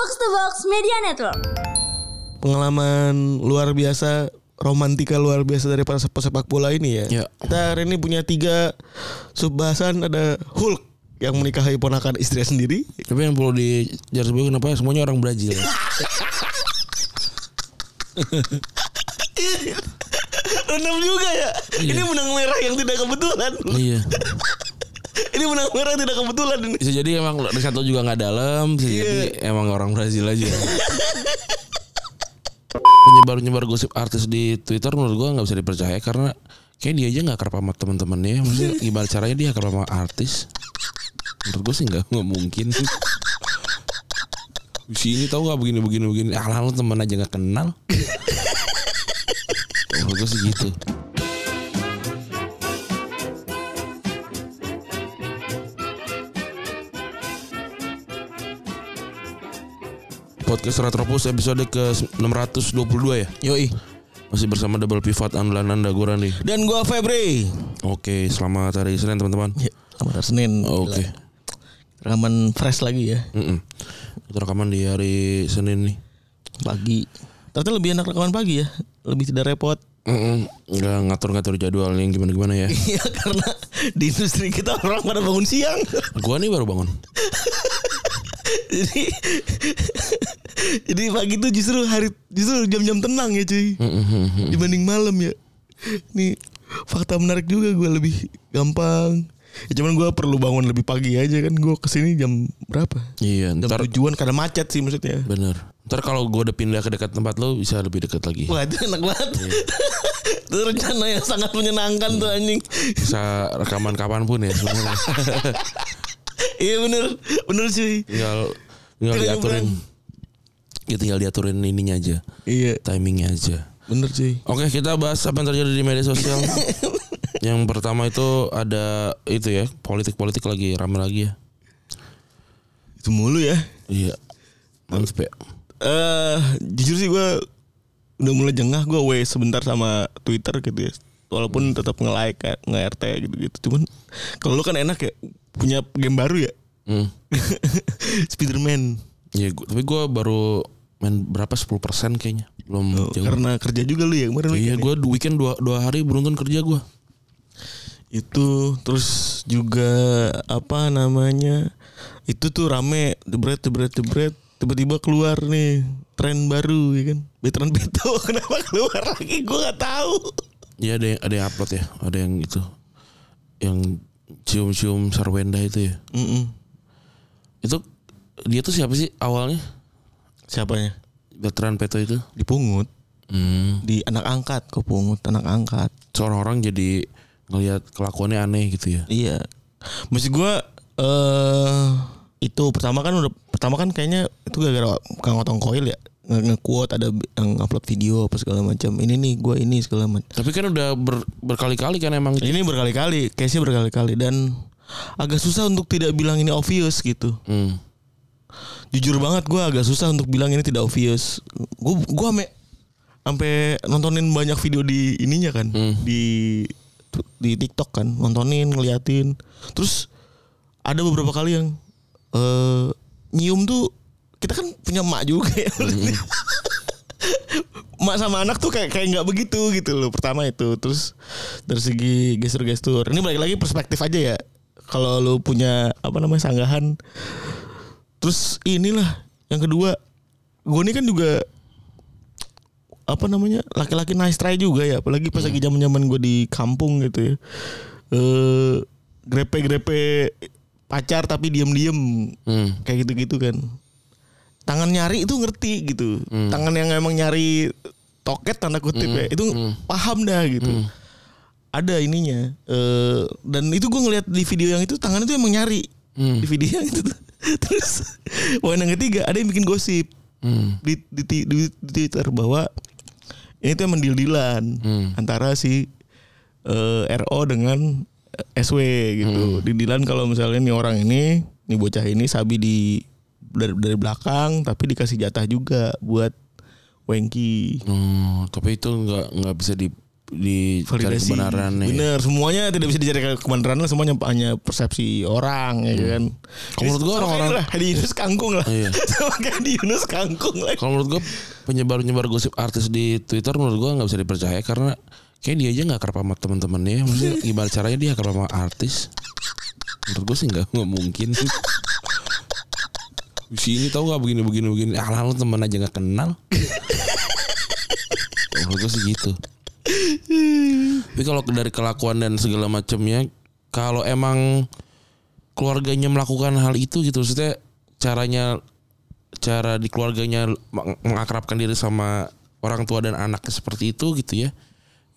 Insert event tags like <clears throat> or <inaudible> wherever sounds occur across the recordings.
Box to Box Media Network. pengalaman luar biasa romantika luar biasa dari para sepak bola ini ya. Ya. Kita hari ini punya tiga subbahasan ada Hulk yang menikahi ponakan istrinya sendiri. Tapi yang perlu di Jarsboy kenapa semuanya orang Brazil? <laughs> Rendam juga ya. Ini menang merah yang tidak kebetulan. iya. <laughs> ini menang merah tidak kebetulan ini. Bisa jadi emang satu juga nggak dalam, bisa Iya. jadi emang orang Brazil aja. <laughs> Penyebar-nyebar gosip artis di Twitter menurut gua nggak bisa dipercaya karena kayak dia aja nggak kerap sama teman-temannya. Maksudnya gimana caranya dia kerap sama artis? Menurut gua sih nggak nggak mungkin. Di sini tahu nggak begini begini begini. Alah lu teman aja nggak kenal. <laughs> Menurut gua sih gitu. Podcast Retropus episode ke 622 ya. Yoi. Masih bersama double pivot andalan Anda gue. Dan gua Febri. Oke, selamat hari Senin teman-teman. Ya, selamat hari Senin. Oke. Gila. Rekaman fresh lagi ya. Mm-mm. Kita rekaman di hari Senin nih. Pagi. Ternyata lebih enak rekaman pagi ya. Lebih tidak repot. Mm-mm. Nggak ngatur-ngatur jadwal yang gimana-gimana ya. <laughs> Iya karena di industri kita orang pada bangun siang. Gua nih baru bangun. <laughs> jadi jadi pagi itu justru hari justru jam-jam tenang ya cuy. Dibanding malam ya. Ini fakta menarik juga gue lebih gampang. Ya, cuman gue perlu bangun lebih pagi aja kan gue ke sini jam berapa? Iya, Jam ntar tujuan karena macet sih maksudnya. bener. Ntar kalau gue udah pindah ke dekat tempat lo bisa lebih dekat lagi. Wah itu enak banget. <laughs> itu rencana yang sangat menyenangkan tuh anjing. Bisa rekaman kapan pun ya sebenarnya. <laughs> Iya bener bener sih. tinggal tinggal Tinggal diaturin. Ya tinggal diaturin ininya aja. Iya Timingnya aja. bener sih. Oke kita bahas apa yang terjadi di media sosial. <laughs> yang pertama itu ada itu ya politik-politik lagi rame lagi ya. Itu mulu ya. Iya. Mantep ya. eh jujur sih gue udah mulai jengah gue way sebentar sama Twitter gitu ya. Walaupun tetap nge-like nge-RT gitu-gitu. Cuman kalau lu kan enak ya punya game baru ya. Hmm. <laughs> Spiderman. Iya, tapi gue baru main berapa 10% kayaknya. Belum Oh, jauh. karena kerja juga lu ya kemarin Iya, weekend ya? gue weekend dua, dua hari beruntun kerja gue. Itu terus juga apa namanya? Itu tuh rame jebret jebret jebret tiba-tiba keluar nih tren baru ya kan. Veteran <laughs> Beto kenapa keluar lagi gue nggak tahu. Iya ada yang ada yang upload ya, ada yang itu, yang cium-cium Sarwenda itu ya. Mm-mm. Itu dia tuh siapa sih awalnya? Siapanya? Veteran Peto itu? Dipungut. Hmm. di anak angkat kok pungut anak angkat Seorang orang jadi ngelihat kelakuannya aneh gitu ya. iya maksud gue eh itu pertama kan udah pertama kan kayaknya itu gara-gara kang otong koil ya nge- nge-quote ada yang upload video apa segala macam ini nih gue ini segala macam Tapi kan udah ber- berkali-kali kan emang. ini berkali-kali case-nya berkali-kali dan agak susah untuk tidak bilang ini obvious gitu Hmm. Jujur banget gue agak susah untuk bilang ini tidak obvious. Gue gue ame sampai nontonin banyak video di ininya kan Hmm. di di TikTok kan nontonin ngeliatin. Terus ada beberapa kali yang eh nyium tuh kita kan punya emak juga ya. <laughs> Emak sama anak tuh kayak kayak nggak begitu gitu loh pertama itu. Terus dari segi gestur-gestur. Ini balik lagi perspektif aja ya. Kalau lu punya apa namanya sanggahan terus inilah yang kedua. Gue ini kan juga apa namanya laki-laki nice try juga ya. Apalagi pas lagi zaman zaman gue di kampung gitu ya. Eh grepe grepe pacar tapi diem diem Hmm. kayak gitu gitu kan. Tangan nyari itu ngerti gitu. Tangan yang emang nyari toket tanda kutip ya itu paham dah gitu. Ada ininya eh dan itu gue ngeliat di video yang itu tangan itu emang nyari. Hmm. di video yang itu tuh. <laughs> terus poin yang ketiga ada yang bikin gosip Hmm. di, di, di, di- di Twitter bahwa ini tuh emang deal-dealan Hmm. antara si eh, RO dengan eh, SW gitu. Hmm. Deal-dealan kalau misalnya nih orang ini, nih bocah ini sabi di dari, dari belakang tapi dikasih jatah juga buat Wengki. Oh, tapi itu nggak nggak bisa di dicari kebenarannya. Bener, semuanya tidak bisa dicari kebenaran semuanya hanya persepsi orang ya kan. Kalau menurut gua orang-orang- lah, Hadi Yunus kangkung lah. Iya. <laughs> Sama kayak Hadi Yunus kangkung lah. Kalau menurut gue penyebar-penyebar gosip artis di Twitter menurut gue nggak bisa dipercaya karena kayak dia aja nggak akrab sama teman-temannya. Maksudnya <laughs> gimana caranya dia akrab sama artis? Menurut gue sih nggak nggak mungkin. <laughs> Si ini tahu gak begini begini begini. Alah lu teman aja nggak kenal. Menurut gue sih gitu. Tapi kalau dari kelakuan dan segala macamnya, kalau emang keluarganya melakukan hal itu gitu, maksudnya caranya cara di keluarganya meng- mengakrabkan diri sama orang tua dan anaknya seperti itu gitu ya,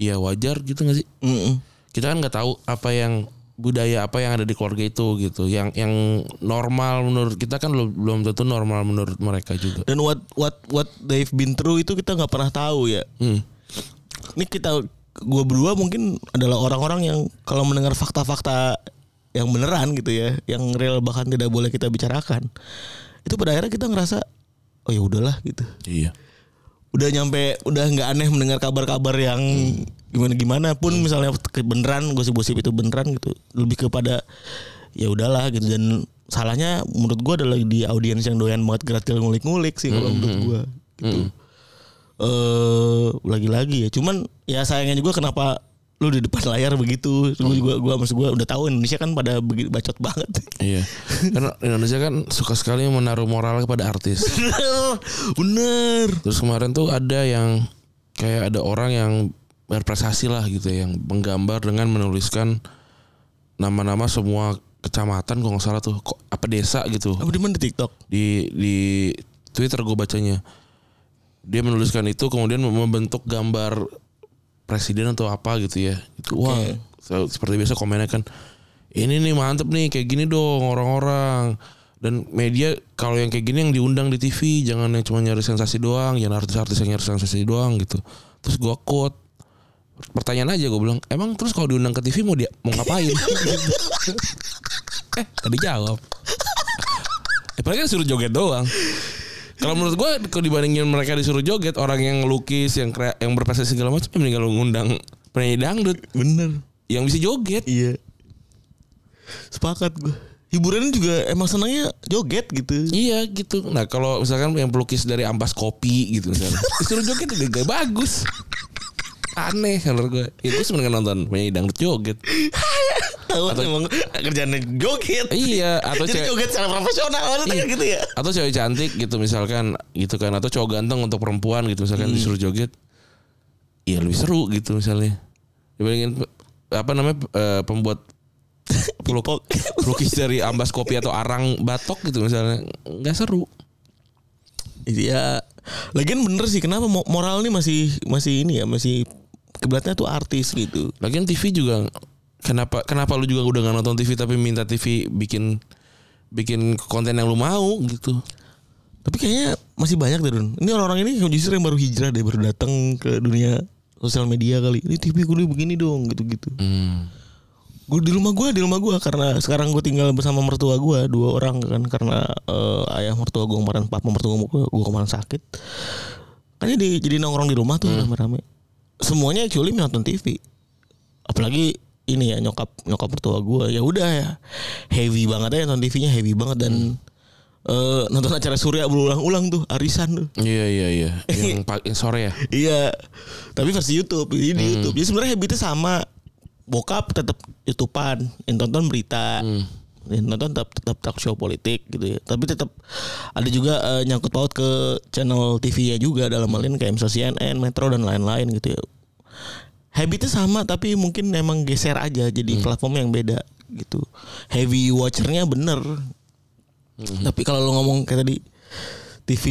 ya wajar gitu gak sih? Mm-mm. Kita kan nggak tahu apa yang budaya apa yang ada di keluarga itu gitu, yang yang normal menurut kita kan belum belum tentu normal menurut mereka juga. Dan what what what they've been through itu kita nggak pernah tahu ya. Hmm. Ini kita gue berdua mungkin adalah orang-orang yang kalau mendengar fakta-fakta yang beneran gitu ya, yang real bahkan tidak boleh kita bicarakan. Itu pada akhirnya kita ngerasa oh ya udahlah gitu. Iya. udah nyampe udah nggak aneh mendengar kabar-kabar yang gimana gimana pun misalnya ke- beneran gosip-gosip itu beneran gitu lebih kepada ya udahlah gitu dan salahnya menurut gua adalah di audiens yang doyan banget gratis ngulik-ngulik sih kalau menurut gua gitu eh lagi-lagi ya cuman ya sayangnya juga kenapa lu di depan layar begitu? Gua juga gua maksud gua udah tahu Indonesia kan pada begi- bacot banget. Iya. Karena Indonesia kan suka sekali menaruh moral kepada artis. bener. <laughs> Bener Terus kemarin tuh ada yang kayak ada orang yang berprestasi lah gitu ya, yang menggambar dengan menuliskan nama-nama semua kecamatan kalau nggak salah tuh kok apa desa gitu. Apa di mana? Di TikTok? Di di Twitter gue bacanya. Dia menuliskan itu kemudian membentuk gambar presiden atau apa gitu ya. Itu wah so- seperti biasa komennya kan ini nih mantep nih kayak gini dong orang-orang. Dan media kalau yang kayak gini yang diundang di TV jangan yang cuma nyari sensasi doang jangan artis-artis yang nyari sensasi doang gitu. Terus gua quote pertanyaan aja gue bilang emang terus kalau diundang ke TV mau dia mau ngapain? <laughs> Eh tadi jawab Eh, paling kan suruh joget doang. Kalau menurut gua kalau dibandingin mereka disuruh joget, orang yang ngelukis, yang krea, yang berprestasi segala macam, ya mending kalau ngundang penyanyi dangdut bener yang bisa joget. Iya. Sepakat gue. Hiburan juga emang senangnya joget gitu. Iya gitu. Nah kalau misalkan yang pelukis dari ampas kopi gitu misalnya, disuruh joget juga gak bagus. Aneh menurut gue. Ya gue sebenarnya nonton penyanyi dangdut joget. <laughs> Tahu emang kerjanya joget. Iya. Atau <laughs> Jadi cewek, joget secara profesional Iya. gitu ya. atau cewek cantik gitu misalkan gitu kan atau cowok ganteng untuk perempuan gitu misalkan disuruh joget ya lebih seru gitu misalnya dibandingin apa namanya eh, pembuat <laughs> peluk- pelukis dari ambas kopi atau arang batok gitu misalnya nggak seru Iya. Lagian bener sih kenapa mo- moral nih masih masih ini ya masih kiblatnya tuh artis gitu. lagian TV juga kenapa kenapa lu juga udah nggak nonton TV tapi minta TV bikin bikin konten yang lu mau gitu Tapi kayaknya masih banyak deh Dun. Ini orang-orang ini justru yang baru hijrah deh baru datang ke dunia sosial media kali. Ini TV gue begini dong gitu-gitu. hmm. gue di rumah gue di rumah gue karena sekarang gue tinggal bersama mertua gue dua orang kan karena eh, ayah mertua gue kemarin papa mertua gue gue kemarin sakit kan jadi jadi nongkrong di rumah tuh rame-rame semuanya actually nonton TV apalagi ini ya nyokap nyokap mertua gue ya udah ya. Heavy banget ya nonton TV-nya heavy banget. Dan eh, nonton acara Surya berulang-ulang tuh arisan tuh. Iya iya iya. <laughs> Yang, pa- yang sore ya? Iya, tapi versi YouTube, jadi di YouTube. Jadi sebenarnya habitnya sama. Bokap tetap YouTubean, yang tonton berita, yang nonton tetap tetap talk show politik gitu ya. Tapi tetap ada juga eh, nyangkut paut ke channel TV-nya juga dalam hal ini kayak misalnya CNN, Metro dan lain-lain gitu ya. Habitnya sama tapi mungkin emang geser aja jadi platform yang beda gitu. Heavy watchernya bener. Tapi kalau lo ngomong kayak tadi TV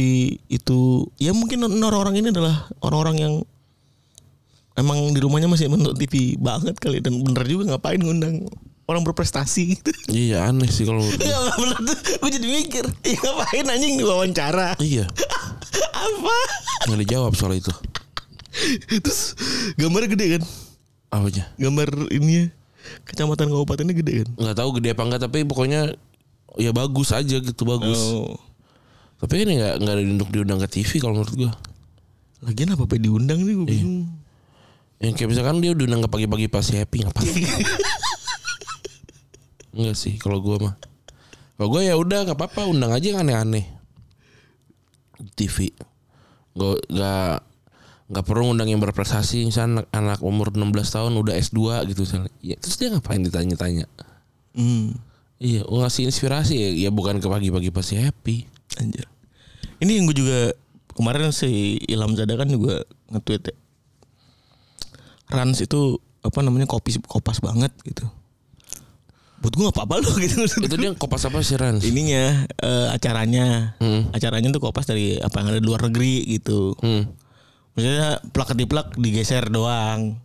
itu ya mungkin orang-orang ini adalah orang-orang yang emang di rumahnya masih nonton TV banget kali dan bener juga ngapain ngundang orang berprestasi gitu. iya aneh sih kalau <laughs> menurut gua. Ya bener tuh. Gue jadi mikir ya ngapain anjing diwawancara iya. <laughs> Apa? Nggak dijawab soal itu. Terus gambarnya gede kan? Apanya? Gambar ini kecamatan kabupatennya gede kan? Nggak tahu gede apa enggak tapi pokoknya ya bagus aja gitu bagus. Oh. tapi ini nggak nggak diundang diundang ke TV kalau menurut gua. Lagian apa apa diundang sih gue bingung. Yang kayak misalkan dia diundang ke pagi-pagi pasti happy ngapain? <laughs> Enggak sih kalau gue mah. Kalau gue ya udah nggak apa-apa undang aja yang aneh-aneh. TV. Gue nggak nggak perlu undang yang berprestasi misalnya anak, anak umur 16 tahun udah S2 gitu misalnya. Ya, terus dia ngapain ditanya-tanya? Hmm. Iya, ngasih inspirasi ya, ya bukan ke pagi-pagi pasti happy. Anjir. Ini yang gue juga kemarin si Ilham Zada kan juga nge-tweet ya. Rans itu apa namanya kopi kopas banget gitu. Buat gue gak apa-apa loh gitu. Itu dia kopas apa sih Rans? ininya eh, acaranya. Hmm. Acaranya tuh kopas dari apa yang ada di luar negeri gitu. Hmm. Maksudnya plak ketiplak digeser doang.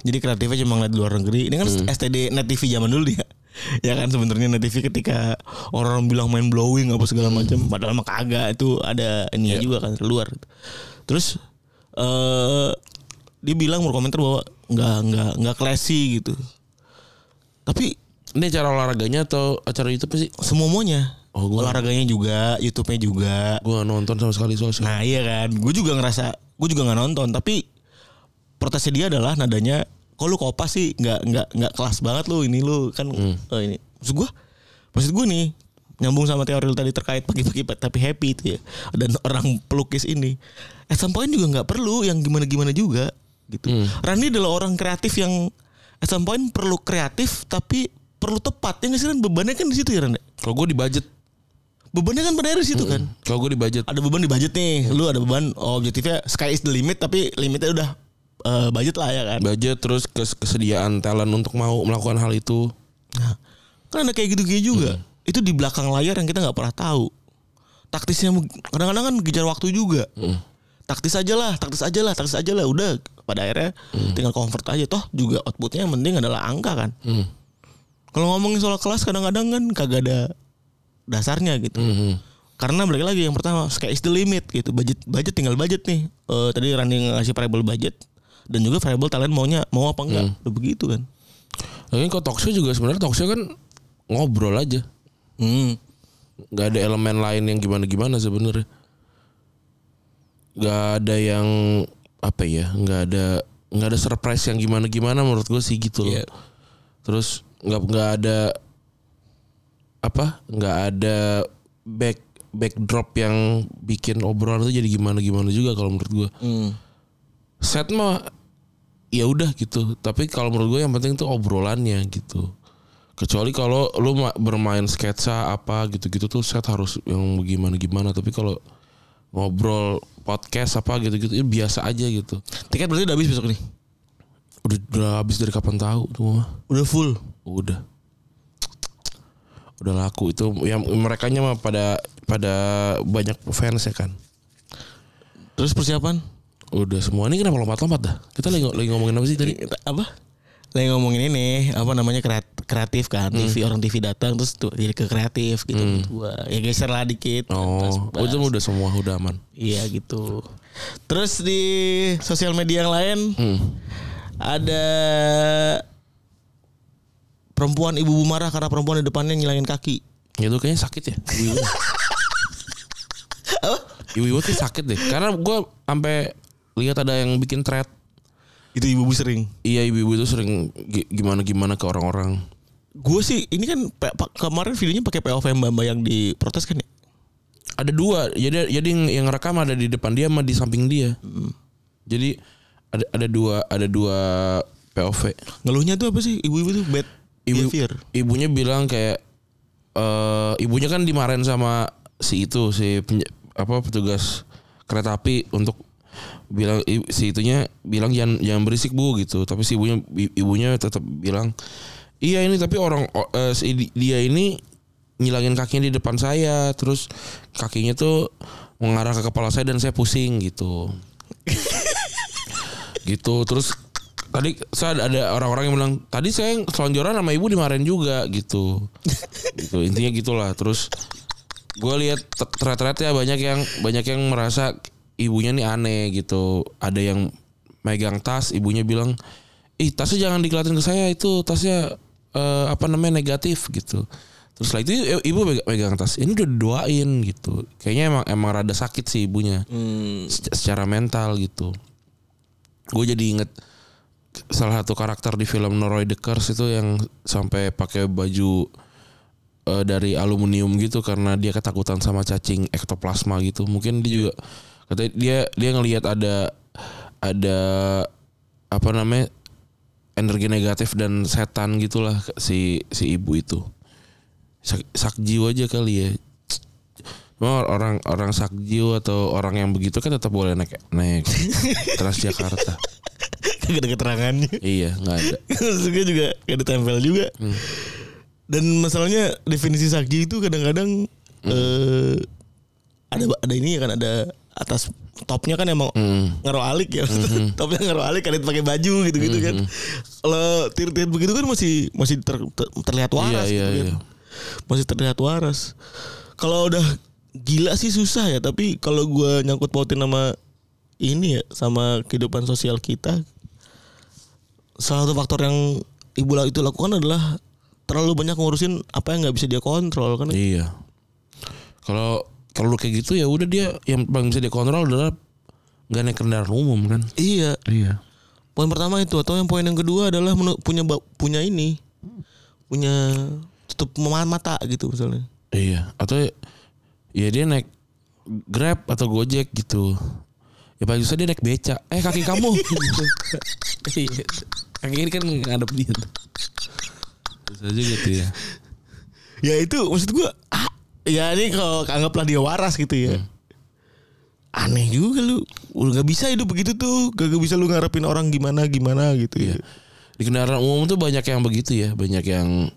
Jadi kreatifnya cuma ngeliat di luar negeri. Ini kan STD Net TV zaman dulu dia. <laughs> Ya kan sebenarnya Net TV ketika orang bilang main blowing apa segala macam, padahal mah kagak itu ada ini Iya. juga kan luar. Terus eh dia bilang berkomentar bahwa nggak nggak nggak classy gitu. Tapi Ini acara olahraganya atau acara YouTube sih? semuanya. Oh, gua- olahraganya juga, YouTube-nya juga. Gue nonton sama sekali soalnya. Nah iya kan, gue juga ngerasa, gue juga nggak nonton, tapi protesnya dia adalah nadanya, kok lu kopas sih, nggak nggak nggak kelas banget lu ini lu kan, eh, ini. Maksud gue, maksud gue nih nyambung sama teori lu tadi terkait pagi-pagi tapi happy itu ya, dan orang pelukis ini, at some point juga nggak perlu yang gimana-gimana juga gitu. Rani adalah orang kreatif yang at some point perlu kreatif tapi perlu tepat ya nggak sih Ran? bebannya kan di situ ya Kalau gue di budget, bebannya kan pada di situ kan kalau gue di budget, ada beban di budget nih. Lu ada beban oh, objektifnya sky is the limit tapi limitnya udah eh, budget lah ya kan. budget terus kes- kesediaan talent untuk mau melakukan hal itu. Nah, kan ada kayak gitu-gitu juga. Itu di belakang layar yang kita nggak pernah tahu. Taktisnya kadang-kadang kan kejar waktu juga. Taktis aja lah, taktis aja lah, taktis aja lah. Udah pada akhirnya tinggal convert aja toh juga outputnya yang penting adalah angka kan. Hmm. Kalau ngomongin soal kelas kadang-kadang kan kagak ada dasarnya gitu. Hmm. Karena balik lagi yang pertama sky is the limit gitu. Budget budget tinggal budget nih. Eh, tadi Rani ngasih variable budget dan juga variable talent maunya mau apa enggak. Udah begitu kan. Lagian kok talkshow juga sebenarnya talkshow kan ngobrol aja. Hmm. nggak ada elemen lain yang gimana-gimana sebenarnya. nggak ada yang apa ya, nggak ada nggak ada surprise yang gimana-gimana menurut gue sih gitu loh. Iya. Terus nggak nggak ada apa? nggak ada back backdrop yang bikin obrolan itu jadi gimana-gimana juga kalau menurut gue. Hmm. Set mah ya udah gitu. Tapi kalau menurut gue yang penting tuh obrolannya gitu. Kecuali kalau lu ma- bermain sketsa apa gitu-gitu tuh set harus yang gimana-gimana. Tapi kalau ngobrol podcast apa gitu-gitu ya biasa aja gitu. Tiket berarti udah habis besok nih. Udah, udah habis dari kapan tahu tuh mah. Udah full. Udah. Udah laku itu yang mereka mah pada pada banyak fans ya kan. Terus persiapan? Udah semua ini kenapa lompat-lompat dah? Kita lagi, lagi ngomongin apa sih tadi? Apa? Lagi ngomongin ini apa namanya kreat- kreatif kan TV orang TV datang terus tuh jadi ke kreatif gitu gua ya geser lah dikit Oh, Terus itu udah semua udah aman. Iya gitu. Terus di sosial media yang lain Hmm. Ada perempuan ibu-ibu marah karena perempuan di depannya nyilangin kaki. Itu kayaknya sakit ya. Ibu-ibu. Ibu-ibu tuh sakit deh. Karena gue sampai lihat ada yang bikin thread. Itu ibu-ibu sering. Iya ibu-ibu itu sering gi- gimana-gimana ke orang-orang. Gue sih ini kan kemarin videonya pakai POV Mbak Mbak yang diprotes kan ya? Ada dua. Jadi jadi yang, yang rekam ada di depan dia sama di samping dia. Jadi ada ada dua ada dua POV. Ngeluhnya tuh apa sih? Ibu-ibu tuh bad Ibu, behavior. ibunya bilang kayak eh ibunya kan dimarahin sama si itu si penj- apa petugas kereta api untuk bilang si itunya bilang jangan jangan berisik bu gitu tapi si ibunya ibunya tetap bilang iya ini tapi orang eh, si di- dia ini ngilangin kakinya di depan saya terus kakinya tuh mengarah ke kepala saya dan saya pusing gitu gitu. Terus tadi saya ada- orang-orang yang bilang tadi saya selonjoran sama ibu dimarahin juga gitu. <laughs> Gitu. Intinya gitulah. Terus gue lihat thread-threadnya banyak yang banyak yang merasa ibunya nih aneh gitu. Ada yang megang tas ibunya bilang ih tasnya jangan dikeliatin ke saya itu tasnya eh, apa namanya negatif gitu. Terus setelah itu ibu megang, tas. Ini udah doain gitu. Kayaknya emang emang rada sakit sih ibunya. Hmm. Sec- secara mental gitu gue jadi inget salah satu karakter di film Noroi the Curse itu yang sampai pakai baju eh, dari aluminium gitu karena dia ketakutan sama cacing ektoplasma gitu. Mungkin dia juga katanya dia dia ngelihat ada ada apa namanya energi negatif dan setan gitulah si si ibu itu. Sak, sakjiu aja kali ya. Cuma orang orang sakjiu atau orang yang begitu kan tetap boleh naik naik <laughs> Transjakarta. Kagak ada keterangannya. iya, nggak ada. <laughs> Maksudnya juga gak ada tempel juga. Dan masalahnya definisi sakji itu kadang-kadang eh, ada ada ini ya kan ada atas topnya kan emang Hmm. ngaruh alik ya. <laughs> topnya ngaruh alik ada pakai baju gitu-gitu kan. Kalau tir-tir begitu kan masih masih ter- ter- terlihat waras Iya, gitu iya, kan. iya. Masih terlihat waras. Kalau udah gila sih susah ya, tapi kalau gua nyangkut pautin sama ini ya sama kehidupan sosial kita salah satu faktor yang ibu itu lakukan adalah terlalu banyak ngurusin apa yang nggak bisa dia kontrol kan Iya. Kalau kalau lu kayak gitu ya udah dia yang paling bisa dikontrol adalah nggak naik kendaraan umum kan. iya Iya. poin pertama itu atau yang poin yang kedua adalah punya punya ini punya tutup ma- mata gitu misalnya Iya. Atau ya dia naik Grab atau Gojek gitu. Ya paling susah dia naik beca. Eh kaki kamu. <laughs> Iya. kaki ini kan ngadep dia tuh. Susah juga tuh ya. ya itu maksud gua ah, ya ini kalau anggaplah dia waras gitu ya aneh juga lu udah nggak bisa hidup begitu tuh gak, bisa lu ngarepin orang gimana gimana gitu ya Di kendaraan umum tuh banyak yang begitu ya, banyak yang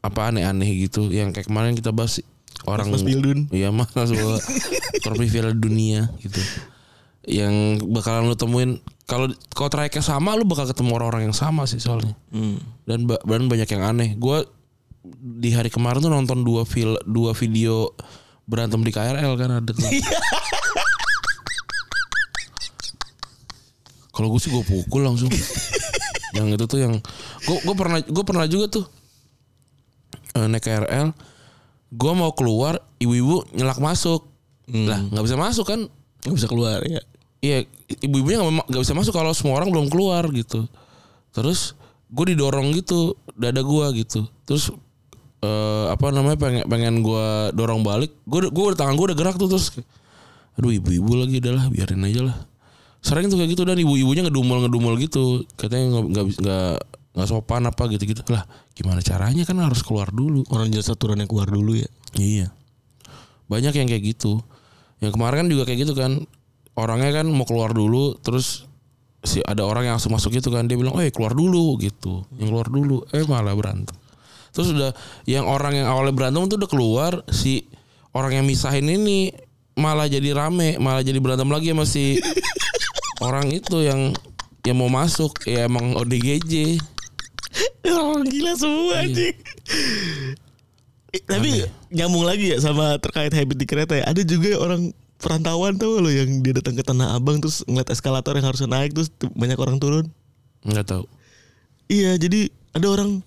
apa aneh-aneh gitu. Yang kayak kemarin kita bahas orang Mas Bildun. Iya mas bawa <laughs> trofi Piala Dunia gitu. Yang bakalan lu temuin kalau kalau trayeknya sama lu bakal ketemu orang-orang yang sama sih soalnya. Hmm. Dan dan banyak yang aneh. Gua di hari kemarin tuh nonton dua fil dua video berantem di KRL kan ada tuh. Kalau gue sih gue pukul langsung. <laughs> yang itu tuh yang gue gue pernah gue pernah juga tuh eh, naik KRL. Gue mau keluar, ibu-ibu nyelak masuk. Lah nggak bisa masuk kan? nggak bisa keluar ya Iya, ibu-ibunya nggak bisa masuk kalau semua orang belum keluar gitu. Terus gue didorong gitu, dada gue gitu. Terus eh, apa namanya pengen pengen gue dorong balik. Gue gue tangan gue udah gerak tuh terus. Aduh ibu-ibu lagi udah lah biarin aja lah. Sering tuh kayak gitu dan ibu-ibunya ngedumel ngedumel gitu. Katanya nggak nggak nggak sopan apa gitu gitu lah. Gimana caranya kan harus keluar dulu. orang jelas aturan yang keluar dulu ya Iya. Banyak yang kayak gitu. Yang kemarin kan juga kayak gitu kan. Orangnya kan mau keluar dulu terus si ada orang yang langsung masuk gitu kan dia bilang, "Eh, keluar dulu." gitu. Yang keluar dulu eh malah berantem. Terus udah yang orang yang awalnya berantem tuh udah keluar si orang yang misahin ini malah jadi rame, malah jadi berantem lagi sama si <laughs> orang itu yang yang mau masuk ya emang ODGJ. Orang gila semua anjing. Eh, Tapi nyambung lagi ya sama terkait habit di kereta ya. Ada juga orang perantauan tau lo yang dia datang ke Tanah Abang terus ngeliat eskalator yang harusnya naik terus banyak orang turun. Enggak tahu. Iya, jadi ada orang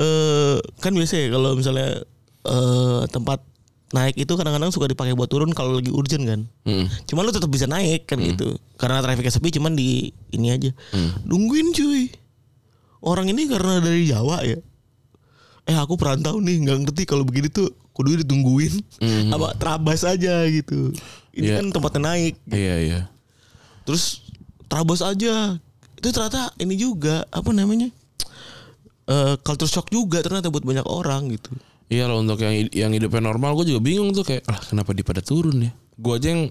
eh kan biasa ya kalau misalnya eh tempat naik itu kadang-kadang suka dipakai buat turun kalau lagi urgent kan. Mm. Cuman lu tetap bisa naik kan gitu. Karena trafiknya sepi cuman di ini aja. Nungguin cuy. Orang ini karena dari Jawa ya. Eh aku perantau nih nggak ngerti kalau begini tuh kudu ditungguin. Mhm. Apa terabas aja gitu. Ini Iya. kan tempatnya naik. Iya, iya. Terus terabas aja. Itu ternyata ini juga apa namanya? Eh culture shock juga ternyata buat banyak orang gitu. Iya loh untuk yang yang hidupnya normal gue juga bingung tuh kayak lah kenapa dia pada turun ya. Gue aja yang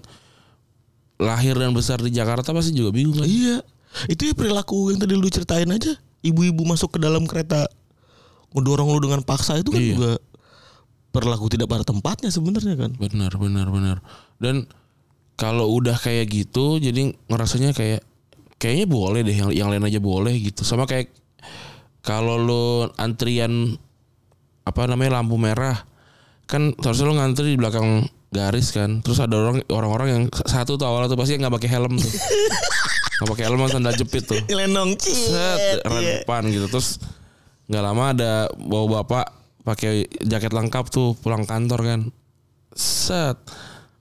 lahir dan besar di Jakarta pasti juga bingung kan. Iya. Itu ya perilaku yang tadi lu ceritain aja. Ibu-ibu masuk ke dalam kereta ngedorong lu dengan paksa itu kan Iya. juga perilaku tidak pada tempatnya sebenarnya kan. Benar benar benar. Dan kalau udah kayak gitu jadi ngerasanya kayak kayaknya boleh deh yang yang lain aja boleh gitu. Sama kayak kalau lu antrian apa namanya lampu merah kan seharusnya lu ngantri di belakang garis kan. Terus ada orang orang-orang yang satu tuh awalnya tuh pasti nggak pakai helm tuh. <laughs> nggak pakai helm sandal jepit tuh. Ngelenong set Iya. rem depan gitu terus nggak lama ada bawa bapak pakai jaket lengkap tuh pulang kantor kan set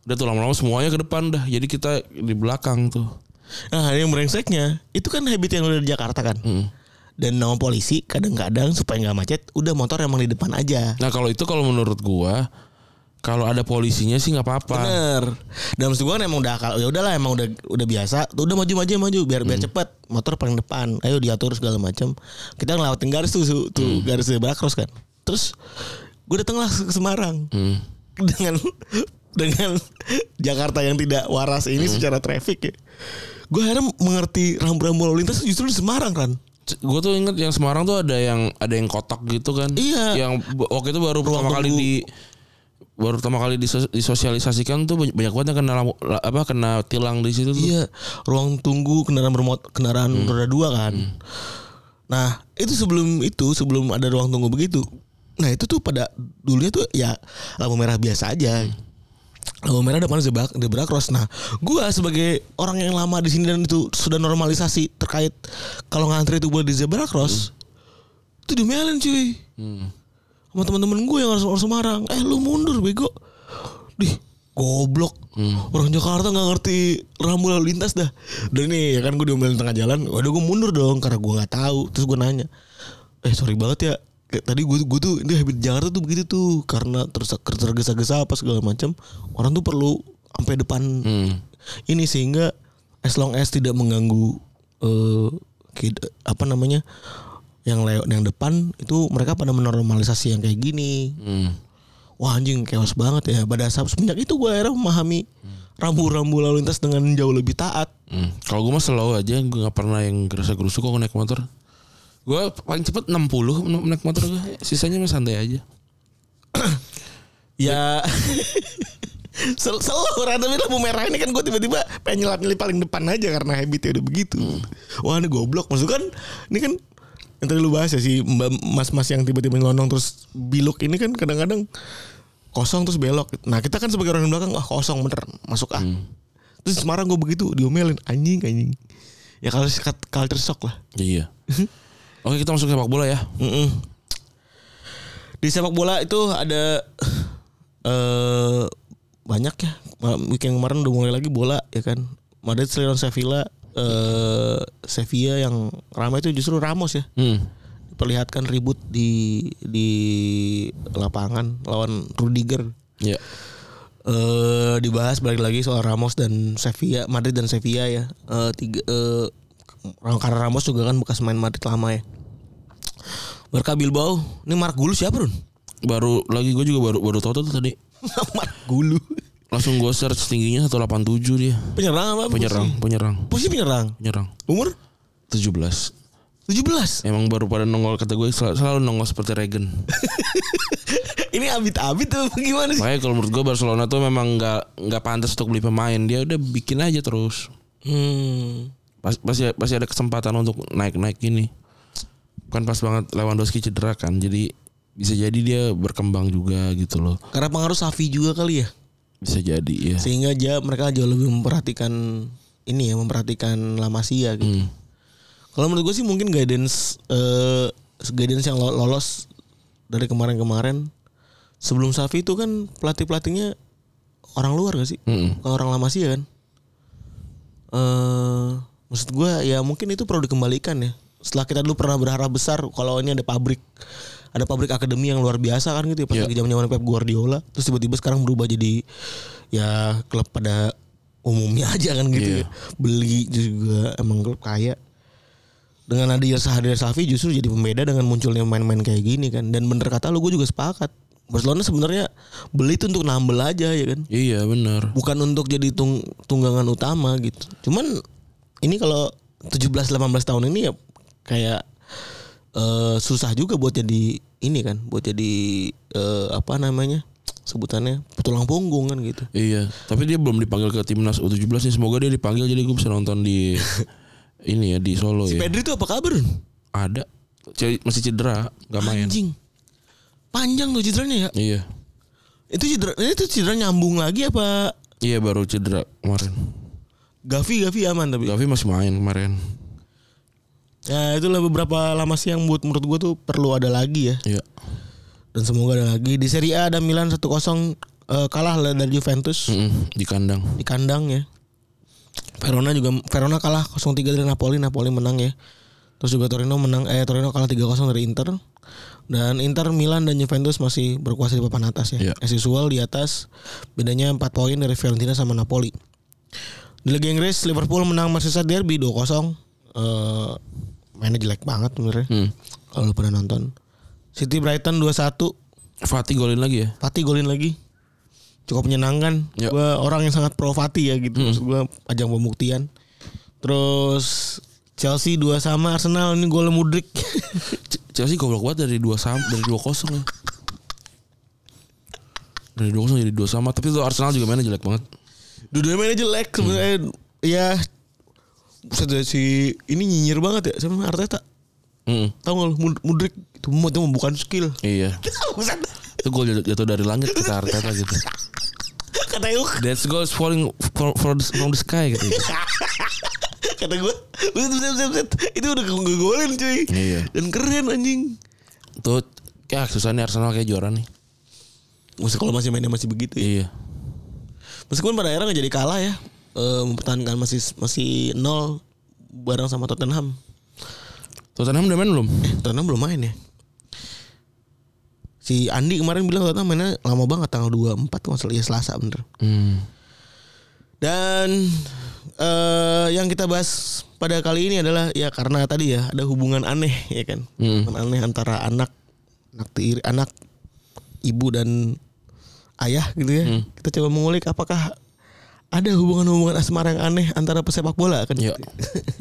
udah tuh lama-lama semuanya ke depan dah jadi kita di belakang tuh Nah yang brengseknya itu kan habit yang udah di Jakarta kan. Mm. Dan nama polisi kadang-kadang supaya nggak macet, udah motor emang di depan aja. Nah kalau itu kalau menurut gua kalau ada polisinya sih nggak apa-apa. Bener. Dan maksud gue kan emang udah kalau ya udahlah emang udah udah biasa. Tuh udah maju maju maju biar biar cepet. Motor paling depan. Ayo diatur segala macam. Kita ngelewatin garis tuh tuh, tuh garis zebra cross kan. Terus gue datang lah ke Semarang Hmm. dengan dengan Jakarta yang tidak waras ini secara traffic ya. Gue akhirnya mengerti rambu-rambu lalu lintas justru di Semarang kan. Gue tuh inget yang Semarang tuh ada yang ada yang kotak gitu kan. Iya. Yang waktu itu baru pertama tunggu. kali di baru pertama kali disos- disosialisasikan tuh banyak, banget yang kena apa kena tilang di situ tuh. Iya, ruang tunggu kendaraan bermot kendaraan roda dua kan. Nah, itu sebelum itu sebelum ada ruang tunggu begitu. Nah, itu tuh pada dulunya tuh ya lampu merah biasa aja. Lampu merah depan zebra, zebra cross. Nah, gua sebagai orang yang lama di sini dan itu sudah normalisasi terkait kalau ngantri itu boleh di zebra cross. Itu diomelin cuy Hmm. Sama teman-teman gue yang orang orang Semarang. Eh lu mundur bego. Dih, goblok. Orang Jakarta nggak ngerti rambu lalu lintas dah. Dan nih ya kan gue diomelin tengah jalan. Waduh gue mundur dong karena gue nggak tahu. Terus gue nanya, eh sorry banget ya. Kayak tadi gue gue tuh ini habit Jakarta tuh begitu tuh karena terus tergesa-gesa apa segala macam. Orang tuh perlu sampai depan Hmm. ini sehingga as long as tidak mengganggu eh kid- apa namanya yang lewat yang depan itu mereka pada menormalisasi yang kayak gini Hmm. wah anjing chaos banget ya pada saat semenjak itu gue akhirnya memahami rambu-rambu lalu lintas dengan jauh lebih taat Hmm. Kalau gue mah slow aja, gue nggak pernah yang gerasa gerusuk kok naik motor. Gue paling cepet 60 naik motor gue, sisanya mah santai aja. ya <laughs> sel selalu tapi lampu merah ini kan gue tiba-tiba pengen nyelap nyelip paling depan aja karena habitnya udah begitu wah ini goblok maksud kan ini kan yang tadi lu bahas ya si mas-mas yang tiba-tiba nyelonong terus biluk ini kan kadang-kadang kosong terus belok nah kita kan sebagai orang di belakang ah kosong bener masuk ah terus di Semarang gue begitu diomelin anjing anjing ya kalau culture shock lah Iya. Oke kita masuk sepak bola ya. Mm-mm. Di sepak bola itu ada eh banyak ya. Weekend kemarin udah mulai lagi bola ya kan. Madrid lawan Sevilla eh Sevilla yang ramai itu justru Ramos ya. Hmm. Diperlihatkan ribut di di lapangan lawan Rudiger. Ya. eh dibahas balik lagi soal Ramos dan Sevilla, Madrid dan Sevilla ya. Eh tiga eh karena Ramos juga kan bekas main Madrid lama ya. Barca Bilbao, ini Mark Gulu siapa Run? Baru lagi gue juga baru baru tahu tuh tadi. <laughs> Mark Gulu. Langsung gue search tingginya 187 dia. Penyerang apa? Penyerang, penyerang, Posisi penyerang. penyerang. Umur 17. 17. Emang baru pada nongol kata gue selalu, selalu nongol seperti Regen. <laughs> Ini abit-abit tuh gimana sih? Makanya kalau menurut gue Barcelona tuh memang nggak nggak pantas untuk beli pemain. Dia udah bikin aja terus. Hmm. Pas, pasti pasti ada kesempatan untuk naik-naik gini. Kan pas banget Lewandowski cedera kan. Jadi bisa jadi dia berkembang juga gitu loh. Karena pengaruh Safi juga kali ya. Bisa jadi ya. Sehingga dia mereka jauh lebih memperhatikan ini ya, memperhatikan La Masia gitu. Hmm. Kalau menurut gue sih mungkin guidance eh guidance yang lo- lolos dari kemarin-kemarin sebelum Safi itu kan pelatih-pelatihnya orang luar gak sih? Mm-mm. Bukan orang lama sih ya kan? Eh maksud gue ya mungkin itu perlu dikembalikan ya. Setelah kita dulu pernah berharap besar kalau ini ada pabrik ada pabrik akademi yang luar biasa kan gitu ya pas Iya. lagi zaman-zaman Pep Guardiola terus tiba-tiba sekarang berubah jadi ya klub pada umumnya <laughs> aja kan gitu Iya. ya. Beli juga emang klub kaya dengan hadir hadir Safi justru jadi pembeda dengan munculnya main-main kayak gini kan dan bener kata lu gue juga sepakat Barcelona sebenarnya beli itu untuk nambel aja ya kan Iya benar. bukan untuk jadi tung, tunggangan utama gitu cuman ini kalau 17-18 tahun ini ya kayak eh, susah juga buat jadi ini kan buat jadi eh, apa namanya sebutannya tulang punggung kan gitu Iya. Tapi dia belum dipanggil ke timnas U17 nih. Semoga dia dipanggil jadi gue bisa nonton di <laughs> ini ya di Solo si ya. Pedri itu apa kabar? Ada. C- masih cedera, nggak main. anjing panjang tuh cederanya ya Iya. itu cedera itu cedera nyambung lagi apa Iya baru cedera kemarin. Gavi Gavi aman tapi Gavi masih main kemarin. Ya itulah beberapa lama sih yang buat menurut gue tuh perlu ada lagi ya Iya. dan semoga ada lagi di Serie A ada Milan 1-0 eh, kalah lah dari Juventus Mm-mm, di kandang. di kandang ya Verona juga Verona kalah 0-3 dari Napoli, Napoli menang ya. Terus juga Torino menang eh Torino kalah 3-0 dari Inter. Dan Inter, Milan dan Juventus masih berkuasa di papan atas ya. Iya. As usual di atas bedanya 4 poin dari Fiorentina sama Napoli. Di Liga Inggris Liverpool menang Merseyside Derby 2-0. Eh mainnya jelek banget sebenarnya. Hmm. Kalau lu pernah nonton. City Brighton 2-1. Fatih golin lagi ya. Fatih golin lagi. Cukup menyenangkan. Ya. Gua orang yang sangat pro Fatih ya gitu. Maksud gua ajang pembuktian. Terus Chelsea 2 sama Arsenal ini gol Mudrik. <laughs> Chelsea goblok banget dari dua sama dari dua kosong ya. Dari dua kosong jadi dua sama. Tapi tuh Arsenal juga mainnya jelek banget. Dua-duanya mainnya jelek sebenarnya. Ya Buset si ini nyinyir banget ya sama Arteta. Mm. Tahu nggak lu Mud- Mudrik itu itu bukan skill. Iya. <laughs> Buset. Itu gol jatuh, jatuh dari langit kata Arteta gitu. <laughs> Kata Yuk. That's goal is falling the, from the sky gitu. <laughs> Kata gue buset, buset, buset, buset. Itu udah ngegolin cuy Iya. Dan keren anjing Tuh ya susah nih Arsenal kayak juara nih. Maksudnya kalau masih mainnya masih begitu ya Iya. Meskipun pada akhirnya nggak jadi kalah ya Eh, Mempertahankan masih masih nol Bareng sama Tottenham Tottenham udah main belum? Tottenham belum main ya Si Andi kemarin bilang Tottenham mainnya lama banget tanggal 24 tuh masalah ya Selasa bener. Hmm. Dan eh yang kita bahas pada kali ini adalah ya karena tadi ya ada hubungan aneh ya kan. Hmm. Hubungan aneh antara anak anak tiri, anak ibu dan ayah gitu ya. Hmm. Kita coba mengulik apakah ada hubungan-hubungan asmara yang aneh antara pesepak bola kan? Iya.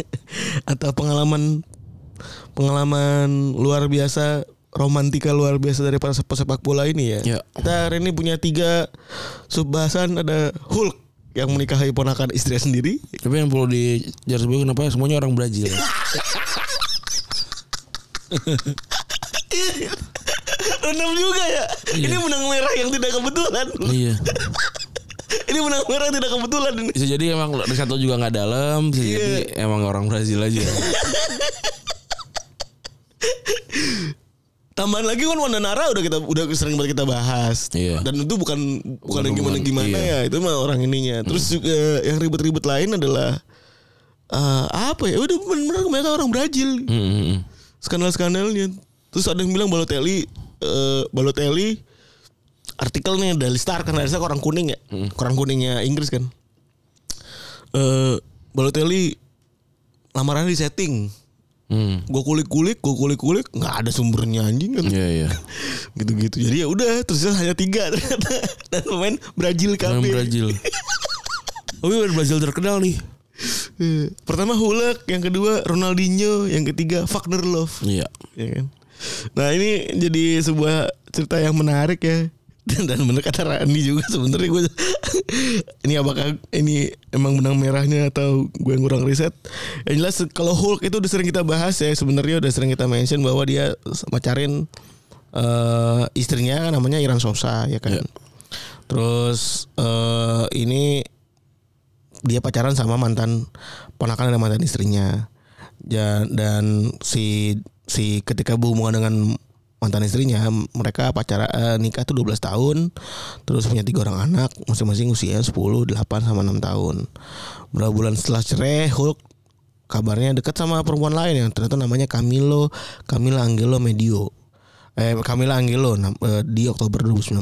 <laughs> Atau pengalaman pengalaman luar biasa romantika luar biasa dari para pesepak bola ini ya. Iya. Kita hari ini punya tiga subbahasan ada Hulk yang menikahi ponakan istri sendiri. Tapi yang perlu di garis bawah kenapa semuanya orang Brazil. <laughs> Enam juga ya. Ini menang merah yang tidak kebetulan. iya. <laughs> ini menang merah tidak kebetulan ini. Bisa jadi emang Risato juga nggak dalam, bisa jadi emang orang Brazil aja. <laughs> Tambahan lagi kan Wanda Nara udah kita udah sering banget kita bahas. Iya. Dan itu bukan bukan yang gimana gimana iya. ya, itu mah orang ininya. Terus juga yang ribet-ribet lain adalah eh, apa ya? Udah benar mereka orang Brazil. Hmm, hmm, hmm. skandal-skandalnya. Terus ada yang bilang Balotelli eh Balotelli artikelnya dari Star kan dari Star orang kuning ya. Orang kuningnya Inggris kan. Eh Balotelli lamaran di setting. Hmm. Gue kulik-kulik, gue kulik-kulik, nggak ada sumbernya anjing kan. Iya iya. <laughs> Gitu-gitu. Jadi ya udah, terusnya hanya tiga ternyata. <laughs> Dan pemain Brazil Orang KB. Brazil. <laughs> Oh iya Brazil terkenal nih. Eh, Pertama Hulk, yang kedua Ronaldinho, yang ketiga Wagner Love. Iya. ya kan. Nah ini jadi sebuah cerita yang menarik ya. Dan, <laughs> dan bener kata Rani juga sebenarnya gue <laughs> ini apakah ini emang benang merahnya atau gue yang kurang riset? Yang jelas kalau Hulk itu udah sering kita bahas ya sebenarnya udah sering kita mention bahwa dia pacarin eh istrinya kan namanya Iran Sosa ya kan. Iya. Terus eh ini dia pacaran sama mantan ponakan dan mantan istrinya. Ja- dan si si ketika berhubungan dengan mantan istrinya mereka pacaran eh, nikah tuh 12 tahun terus punya tiga orang anak masing-masing usia 10, 8 sama 6 tahun. Berapa bulan setelah cerai Hulk kabarnya dekat sama perempuan lain yang ternyata namanya Camilo Camila Angelo Medio. Eh Camila Angelo eh, di Oktober 2019.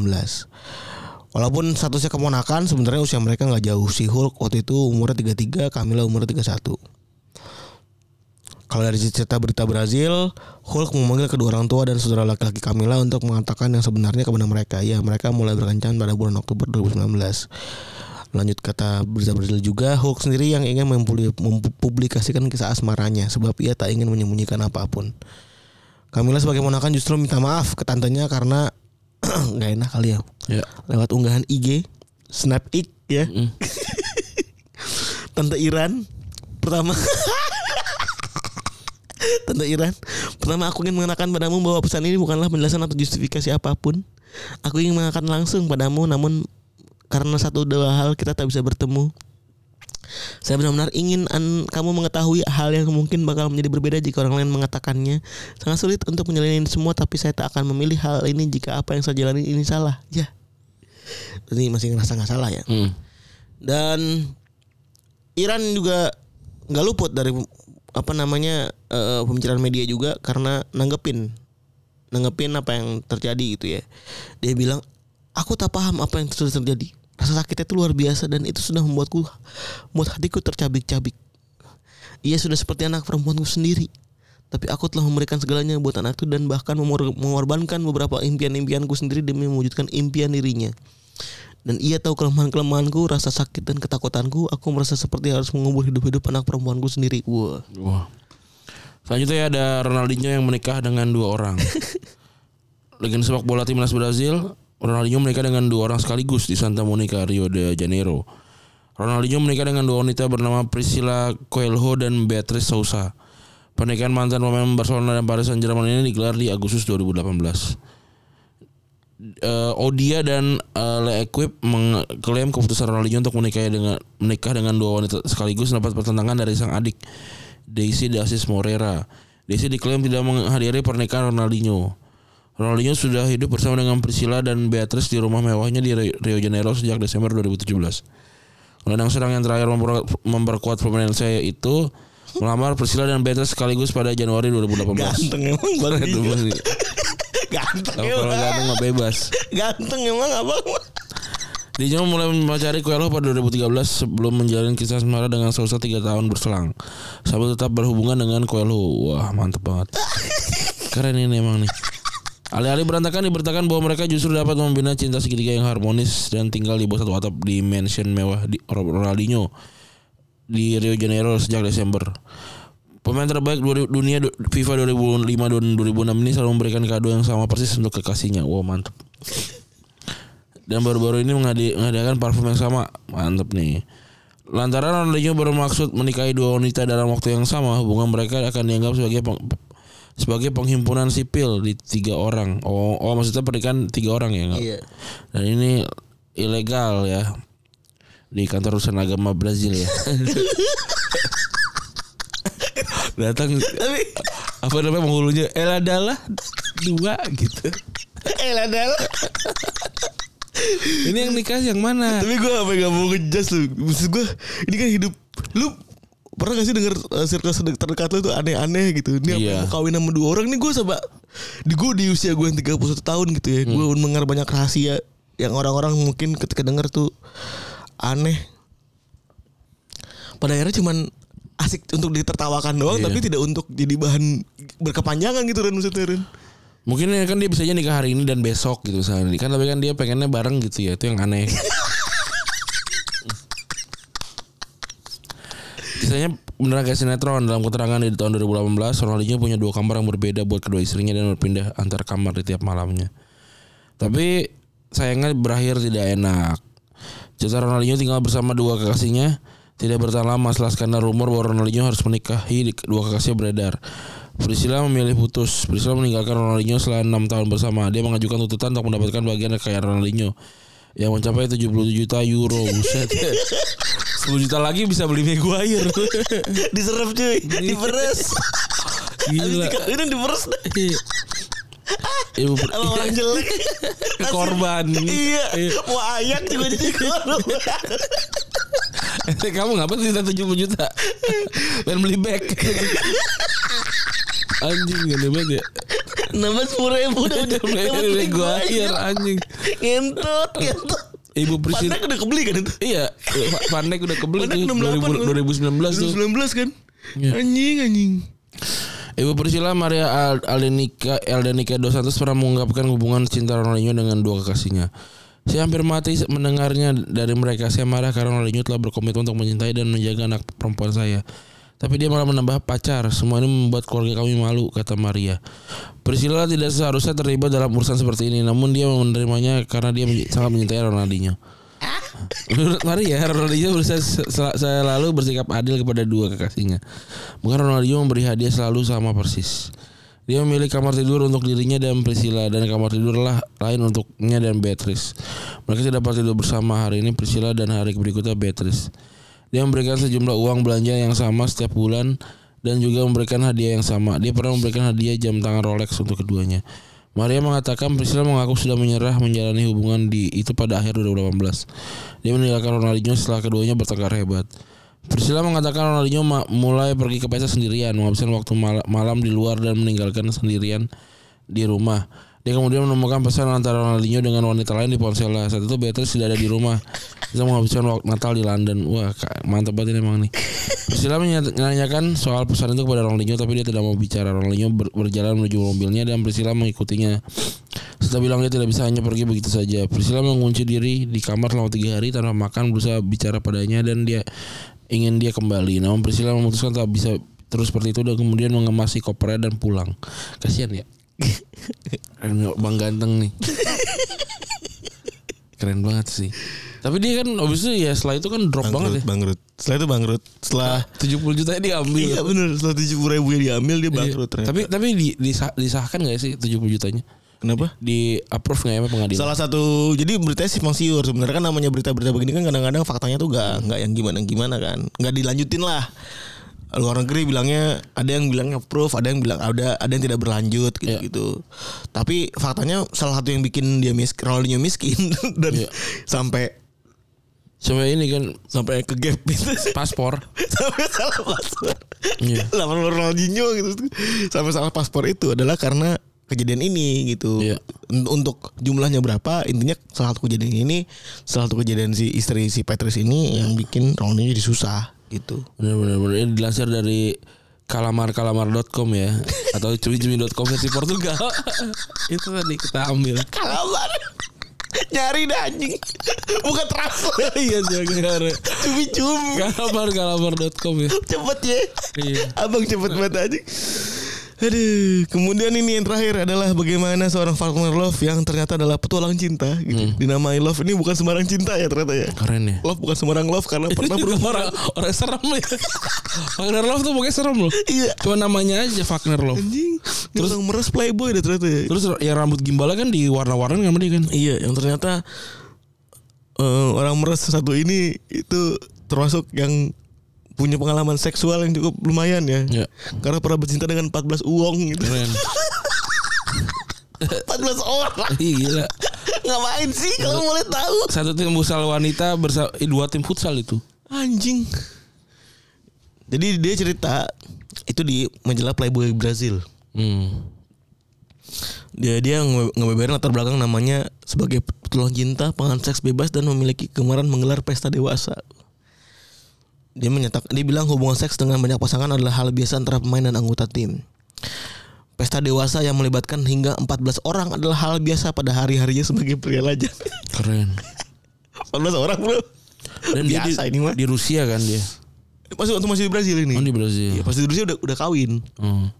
Walaupun statusnya keponakan sebenarnya usia mereka nggak jauh. Si Hulk waktu itu umurnya 33, Camila umurnya 31. Kalau dari cerita berita Brazil, Hulk memanggil kedua orang tua dan saudara laki-laki Camila untuk mengatakan yang sebenarnya kepada mereka. Ya, mereka mulai berkencan pada bulan Oktober 2019. Lanjut kata berita Brazil juga, Hulk sendiri yang ingin mempublikasikan kisah asmaranya sebab ia tak ingin menyembunyikan apa pun. Camila sebagai ponakan justru minta maaf ke tantenya karena <clears throat> nggak enak kali ya Ya. lewat unggahan IG Snap Ik ya. Mm. <laughs> Tante Iran pertama <laughs> <laughs> Tante Iran Pertama aku ingin mengatakan padamu bahwa pesan ini bukanlah penjelasan atau justifikasi apa pun Aku ingin mengatakan langsung padamu Namun karena satu dua hal kita tak bisa bertemu saya benar-benar ingin an- kamu mengetahui hal yang mungkin bakal menjadi berbeda jika orang lain mengatakannya. Sangat sulit untuk menjalani ini semua, tapi saya tak akan memilih hal ini jika apa yang saya jalani ini salah. Ya, ini masih ngerasa nggak salah ya. Hmm. Dan Iran juga nggak luput dari apa namanya eh, pembicaraan media juga karena nanggepin nanggepin apa yang terjadi gitu ya. Dia bilang, aku tak paham apa yang sudah terjadi. Rasa sakitnya itu luar biasa dan itu sudah membuatku, membuat hatiku tercabik-cabik. Ia sudah seperti anak perempuanku sendiri. Tapi aku telah memberikan segalanya buat anak itu dan bahkan mengorbankan beberapa impian-impianku sendiri demi mewujudkan impian dirinya. Dan ia tahu kelemahan-kelemahanku, rasa sakit dan ketakutanku. Aku merasa seperti harus mengubur hidup-hidup anak perempuanku sendiri. Wah. Wah. Selanjutnya ada Ronaldinho yang menikah dengan dua orang. <laughs> Legenda sepak bola timnas Brazil, Ronaldinho menikah dengan dua orang sekaligus di Santa Monica, Rio de Janeiro. Ronaldinho menikah dengan dua wanita bernama Priscilla Coelho dan Beatrice Sousa. Pernikahan mantan pemain Barcelona dan Paris Saint-Germain ini digelar di Agustus 2018. Eh, Odia dan eh, Le Equip mengklaim keputusan Ronaldinho untuk menikah dengan menikah dengan dua wanita sekaligus mendapat pertentangan dari sang adik Daisy Dasis Morera. Daisy diklaim tidak menghadiri pernikahan Ronaldinho. Ronaldinho sudah hidup bersama dengan Priscilla dan Beatrice di rumah mewahnya di Rio Janeiro sejak Desember 2017. Gelandang serang yang terakhir memper- memperkuat permainan saya itu melamar Priscilla dan Beatrice sekaligus pada Januari 2018. Ganteng emang <laughs> Ganteng Kalau kalau ganteng mah bebas. Ganteng emang abang. Dijo mulai memacari Coelho pada 2013 sebelum menjalin kisah asmara dengan Sousa 3 tahun berselang. Sambil tetap berhubungan dengan Coelho. Wah, mantep banget. Keren ini emang nih. Alih-alih berantakan diberitakan bahwa mereka justru dapat membina cinta segitiga yang harmonis dan tinggal di bawah satu atap di mansion mewah di Ronaldinho di Rio Janeiro sejak Desember. Pemain terbaik du- dunia du- FIFA 2005 dan 2006 ini selalu memberikan kado yang sama persis untuk kekasihnya. Wow, mantep. Dan baru-baru ini mengadakan parfum yang sama. Mantep nih. Lantaran Ronaldinho bermaksud menikahi dua wanita dalam waktu yang sama, hubungan mereka akan dianggap sebagai peng- sebagai penghimpunan sipil di tiga orang. Oh, oh maksudnya pernikahan tiga orang ya? nggak? Iya. Dan ini ilegal ya di kantor urusan agama Brazil ya. <laughs> Datang Tapi apa namanya penghulunya El adalah dua gitu. ladal. Ini yang nikah yang mana? Tapi gue apa gak mau ngejas lu. Maksud gue ini kan hidup lu pernah gak sih denger uh, circle sedek- terdekat lu tuh aneh-aneh gitu. Ini Iya. mau kawin sama dua orang nih gue sama di gue di usia gue yang 31 tahun gitu ya. Gue mendengar banyak rahasia yang orang-orang mungkin ketika denger tuh aneh. Pada akhirnya cuman asik untuk ditertawakan doang Iya. tapi tidak untuk jadi bahan berkepanjangan gitu Ren maksudnya Ren. Mungkin ya kan dia bisa aja nikah hari ini dan besok gitu misalnya. Kan tapi kan dia pengennya bareng gitu ya. Itu yang aneh. <laughs> Kisahnya beneran kayak sinetron dalam keterangan di tahun 2018 Ronaldinho punya dua kamar yang berbeda buat kedua istrinya dan berpindah antar kamar di tiap malamnya. Tapi sayangnya berakhir tidak enak. Cerita Ronaldinho tinggal bersama dua kekasihnya tidak bertahan lama setelah skandal rumor bahwa Ronaldinho harus menikahi dua kekasihnya beredar. Priscilla memilih putus. Priscilla meninggalkan Ronaldinho setelah 6 tahun bersama. Dia mengajukan tuntutan untuk mendapatkan bagian kekayaan Ronaldinho yang mencapai 70 juta euro. Buset. <laughs> 10 juta lagi bisa beli Maguire. <laughs> Diserap cuy, diperes. Gila. dikawinin diperes dah. Ibu <laughs> Sama orang jelek. korban. Iya, mau ayak juga jadi korban. <laughs> Kamu ngapa sih 70 juta? <laughs> Pengen beli bag. Anjing gede banget ya. Nambah sepuluh ribu udah udah Maguire anjing. Ngentut, ngentut. Ibu Priscilla Pandek udah kebeli kan itu? Iya, Van Dijk udah kebeli Pandek tuh 68 2000 2019 tuh. 2019 kan? Iya. Anjing, anjing. Ibu Priscilla Maria Al- Aldenica Eldenica dos Santos pernah mengungkapkan hubungan cinta Ronaldinho dengan dua kekasihnya. Saya hampir mati mendengarnya dari mereka. Saya marah karena Ronaldinho telah berkomitmen untuk mencintai dan menjaga anak perempuan saya. Tapi dia malah menambah pacar. Semua ini membuat keluarga kami malu, kata Maria. Priscilla tidak seharusnya terlibat dalam urusan seperti ini. Namun dia menerimanya karena dia sangat mencintai Ronaldinho. <laughs> Menurut Maria, Ronaldinho berusaha se- sel- selalu bersikap adil kepada dua kekasihnya. Bukan Ronaldinho memberi hadiah selalu sama persis. Dia memilih kamar tidur untuk dirinya dan Priscilla dan kamar tidur lah lain untuknya dan Beatrice. Mereka tidak dapat tidur bersama hari ini Priscilla dan hari berikutnya Beatrice. Dia memberikan sejumlah uang belanja yang sama setiap bulan dan juga memberikan hadiah yang sama. Dia pernah memberikan hadiah jam tangan Rolex untuk keduanya. Maria mengatakan Priscilla mengaku sudah menyerah menjalani hubungan di itu pada akhir 2018. Dia meninggalkan Ronaldinho setelah keduanya bertengkar hebat. Priscilla mengatakan Ronaldinho mulai pergi ke pesta sendirian, menghabiskan waktu mal- malam di luar dan meninggalkan sendirian di rumah. Dia kemudian menemukan pesan antara Ronaldinho dengan wanita lain di ponselnya. Saat itu Beatrice tidak ada di rumah. Dia menghabiskan waktu Natal di London. Wah, mantap banget ini emang nih. Priscilla menanyakan soal pesan itu kepada Ronaldinho tapi dia tidak mau bicara. Ronaldinho ber- berjalan menuju mobilnya dan Priscilla mengikutinya. Setelah bilang dia tidak bisa hanya pergi begitu saja. Priscilla mengunci diri di kamar selama tiga hari tanpa makan berusaha bicara padanya dan dia ingin dia kembali. Namun Priscilla memutuskan tak bisa terus seperti itu dan kemudian mengemasi kopernya dan pulang. Kasihan ya. <laughs> Bang ganteng nih. Keren banget sih. Tapi dia kan abis itu ya setelah itu kan drop banget ya. bangkrut. Setelah itu bangkrut. Setelah 70 juta diambil. Iya bener Setelah tujuh puluh ribu yang diambil dia bangkrut ternyata. Tapi tapi di, disah- disahkan gak sih 70 jutanya? Kenapa? Di approve gak ya pengadilan? Salah satu jadi beritanya simpang siur sebenarnya kan namanya berita-berita begini kan kadang-kadang faktanya tuh gak nggak yang gimana gimana kan nggak dilanjutin lah luar negeri bilangnya ada yang bilangnya proof ada yang bilang ada ada yang tidak berlanjut gitu Iya. gitu tapi faktanya salah satu yang bikin dia miskin Ronaldinho <laughs> miskin dan Iya. sampai Sampai ini kan sampai ke gap itu paspor. <laughs> sampai salah paspor Iya. Lawan Ronaldinho gitu sampai salah paspor itu adalah karena kejadian ini gitu Iya. Un- untuk jumlahnya berapa intinya salah satu kejadian ini salah satu kejadian si istri si Patrice ini yang bikin Ronaldinho jadi susah gitu Benar benar benar. Ini dilansir dari kalamar-kalamar.com ya <laughs> atau cumi-cumi.com versi Portugal. <laughs> Itu tadi kita ambil. kalamar nyari dah anjing bukan transfer <laughs> Iya jangan cumi-cumi Kalamar-kalamar.com ya. cepet ya Iya. abang cepet banget aja Aduh, kemudian ini yang terakhir adalah bagaimana seorang Faulkner Love yang ternyata adalah petualang cinta gitu. Dinamai Love ini bukan sembarang cinta ya ternyata ya. Keren ya. Love bukan sembarang love karena <laughs> pernah berhubungan. orang orang serem ya. <laughs> Wagner Love tuh pokoknya serem loh. Iya. Cuma namanya aja Wagner Love. Anjing, terus orang meres playboy deh ternyata ya. Terus yang rambut gimbalnya kan di warna-warna sama dia kan. Iya, yang ternyata eh, orang meres satu ini itu termasuk yang punya pengalaman seksual yang cukup lumayan ya. Ya. Karena pernah bercinta dengan 14 uang gitu. Keren. <laughs> 14 orang. Gila. Ngapain sih kalau boleh tahu? Satu tim futsal wanita bersama eh, dua tim futsal itu. Anjing. Jadi dia cerita itu di majalah Playboy Brazil. Hmm. Dia dia nge- ngebeberin latar belakang namanya sebagai petualang cinta, pengan seks bebas dan memiliki kegemaran menggelar pesta dewasa. Dia menyatakan dia bilang hubungan seks dengan banyak pasangan adalah hal biasa antara pemain dan anggota tim. Pesta dewasa yang melibatkan hingga 14 orang adalah hal biasa pada hari-harinya sebagai pria lajang. <laughs> Keren. 14 orang, Bro. Dan dia di, Biasa ini mah. di Rusia kan dia. Masih waktu masih di Brazil ini. Oh di Brazil. Iya, pas di Rusia udah udah kawin. Hmm.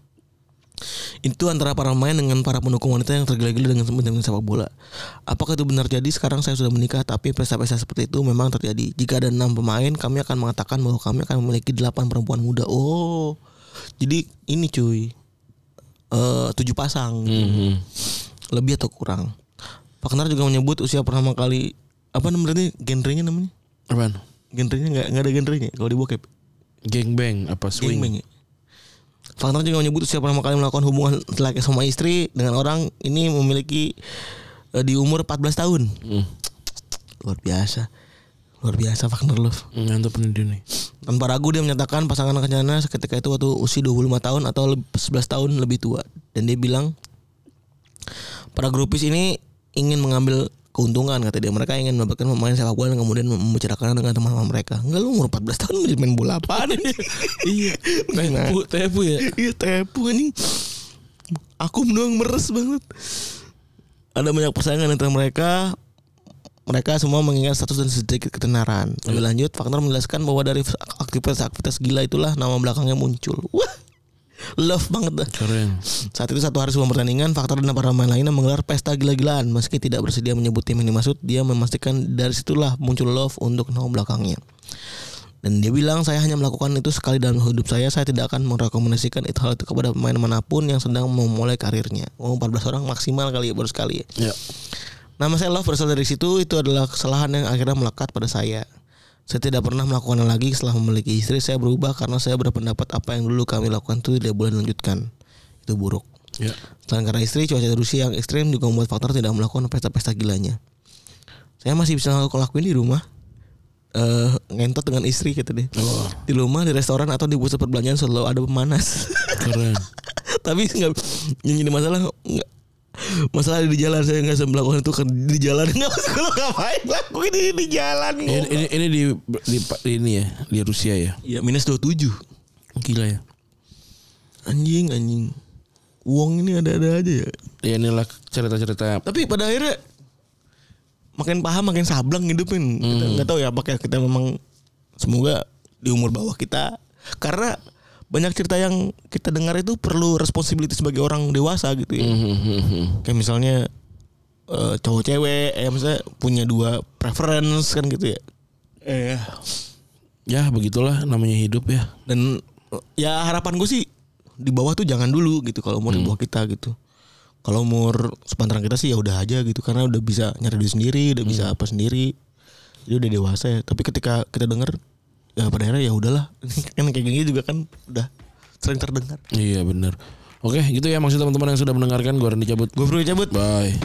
Itu antara para pemain dengan para pendukung wanita yang tergila-gila dengan dengan sepak bola. Apakah itu benar jadi sekarang saya sudah menikah tapi pesta-pesta seperti itu memang terjadi. Jika ada enam pemain kami akan mengatakan bahwa kami akan memiliki delapan perempuan muda. Oh. Jadi ini cuy. Eh tujuh pasang. Mhm. Lebih atau kurang. Pak Kenar juga menyebut usia pertama kali apa namanya genrenya namanya? Apaan? Genrenya nggak nggak ada genrenya kalau di bokep. Gangbang apa swing? Gangbang ya? Faktor juga menyebut usia pertama kali melakukan hubungan laki sama istri dengan orang ini memiliki eh, di umur 14 tahun. Hmm. Luar biasa. Luar biasa Wagner Love. Mantap nih dia nih. Tanpa ragu dia menyatakan pasangan kencana seketika itu waktu usia 25 tahun atau leb- 11 tahun lebih tua. Dan dia bilang para grupis ini ingin mengambil keuntungan kata dia. Mereka ingin mendapatkan pemain sepak bola dan kemudian membicarakan dengan teman-teman mereka. Enggak lu umur 14 tahun udah main bola apaan ini? <laughs> Iya. Tepu, tepu ya. Iya tepu anjing. Aku doang meres banget. Ada banyak persaingan antara mereka. Mereka semua mengingat status dan sedikit ketenaran. Lebih lanjut, Wagner menjelaskan bahwa dari aktivitas-aktivitas gila itulah nama belakangnya muncul. Wah, love banget. Keren. Saat itu satu hari sebelum pertandingan, Faktor dan para pemain lainnya menggelar pesta gila-gilaan. Meski tidak bersedia menyebut tim yang dimaksud, dia memastikan dari situlah muncul love untuk nama belakangnya. Dan dia bilang saya hanya melakukan itu sekali dalam hidup saya. Saya tidak akan merekomendasikan itu hal itu kepada pemain mana pun yang sedang memulai karirnya. Oh 14 orang maksimal kali ya baru sekali ya. Ya. Nama saya Love berasal dari situ. Itu adalah kesalahan yang akhirnya melekat pada saya. Saya tidak pernah melakukannya lagi setelah memiliki istri. Saya berubah karena saya berpendapat apa yang dulu kami lakukan itu tidak boleh dilanjutkan. Itu buruk. Ya. Selain karena istri, cuaca Rusia yang ekstrim juga membuat faktor tidak melakukan pesta-pesta gilanya. Saya masih bisa ngelakuin di rumah. eh ngentot dengan istri kata dia. Di rumah, di restoran atau di pusat perbelanjaan selalu ada pemanas. Keren. <laughs> Tapi nggak yang jadi masalah nggak masalah di jalan saya nggak bisa melakukan itu di jalan <laughs> nggak masuk lu ngapain? Lakuin ini di jalan ini, ini, ini di, di, di ini ya di Rusia ya. ya minus 27 Gila ya. anjing anjing. Uang ini ada-ada aja ya. Ya inilah cerita-cerita. Tapi pada akhirnya makin paham makin sablang hidupin. Kita nggak tahu ya apakah kita memang semoga di umur bawah kita. Karena banyak cerita yang kita dengar itu perlu responsibility sebagai orang dewasa gitu ya. Hmm, kayak misalnya eh, cowok cewek ya misalnya punya dua preference kan gitu ya. Eh Ya begitulah namanya hidup ya. dan eh, ya harapan gue sih di bawah tuh jangan dulu gitu kalau umur di bawah kita gitu. Kalau umur sepantaran kita sih ya udah aja gitu karena udah bisa nyari diri sendiri udah bisa apa sendiri. Jadi udah dewasa ya. Tapi ketika kita denger ya pada akhirnya ya udahlah <laughs> kan kayak gini juga kan udah sering terdengar Iya benar. Oke gitu ya maksud teman-teman yang sudah mendengarkan gue Randy cabut. gue perlu cabut Bye.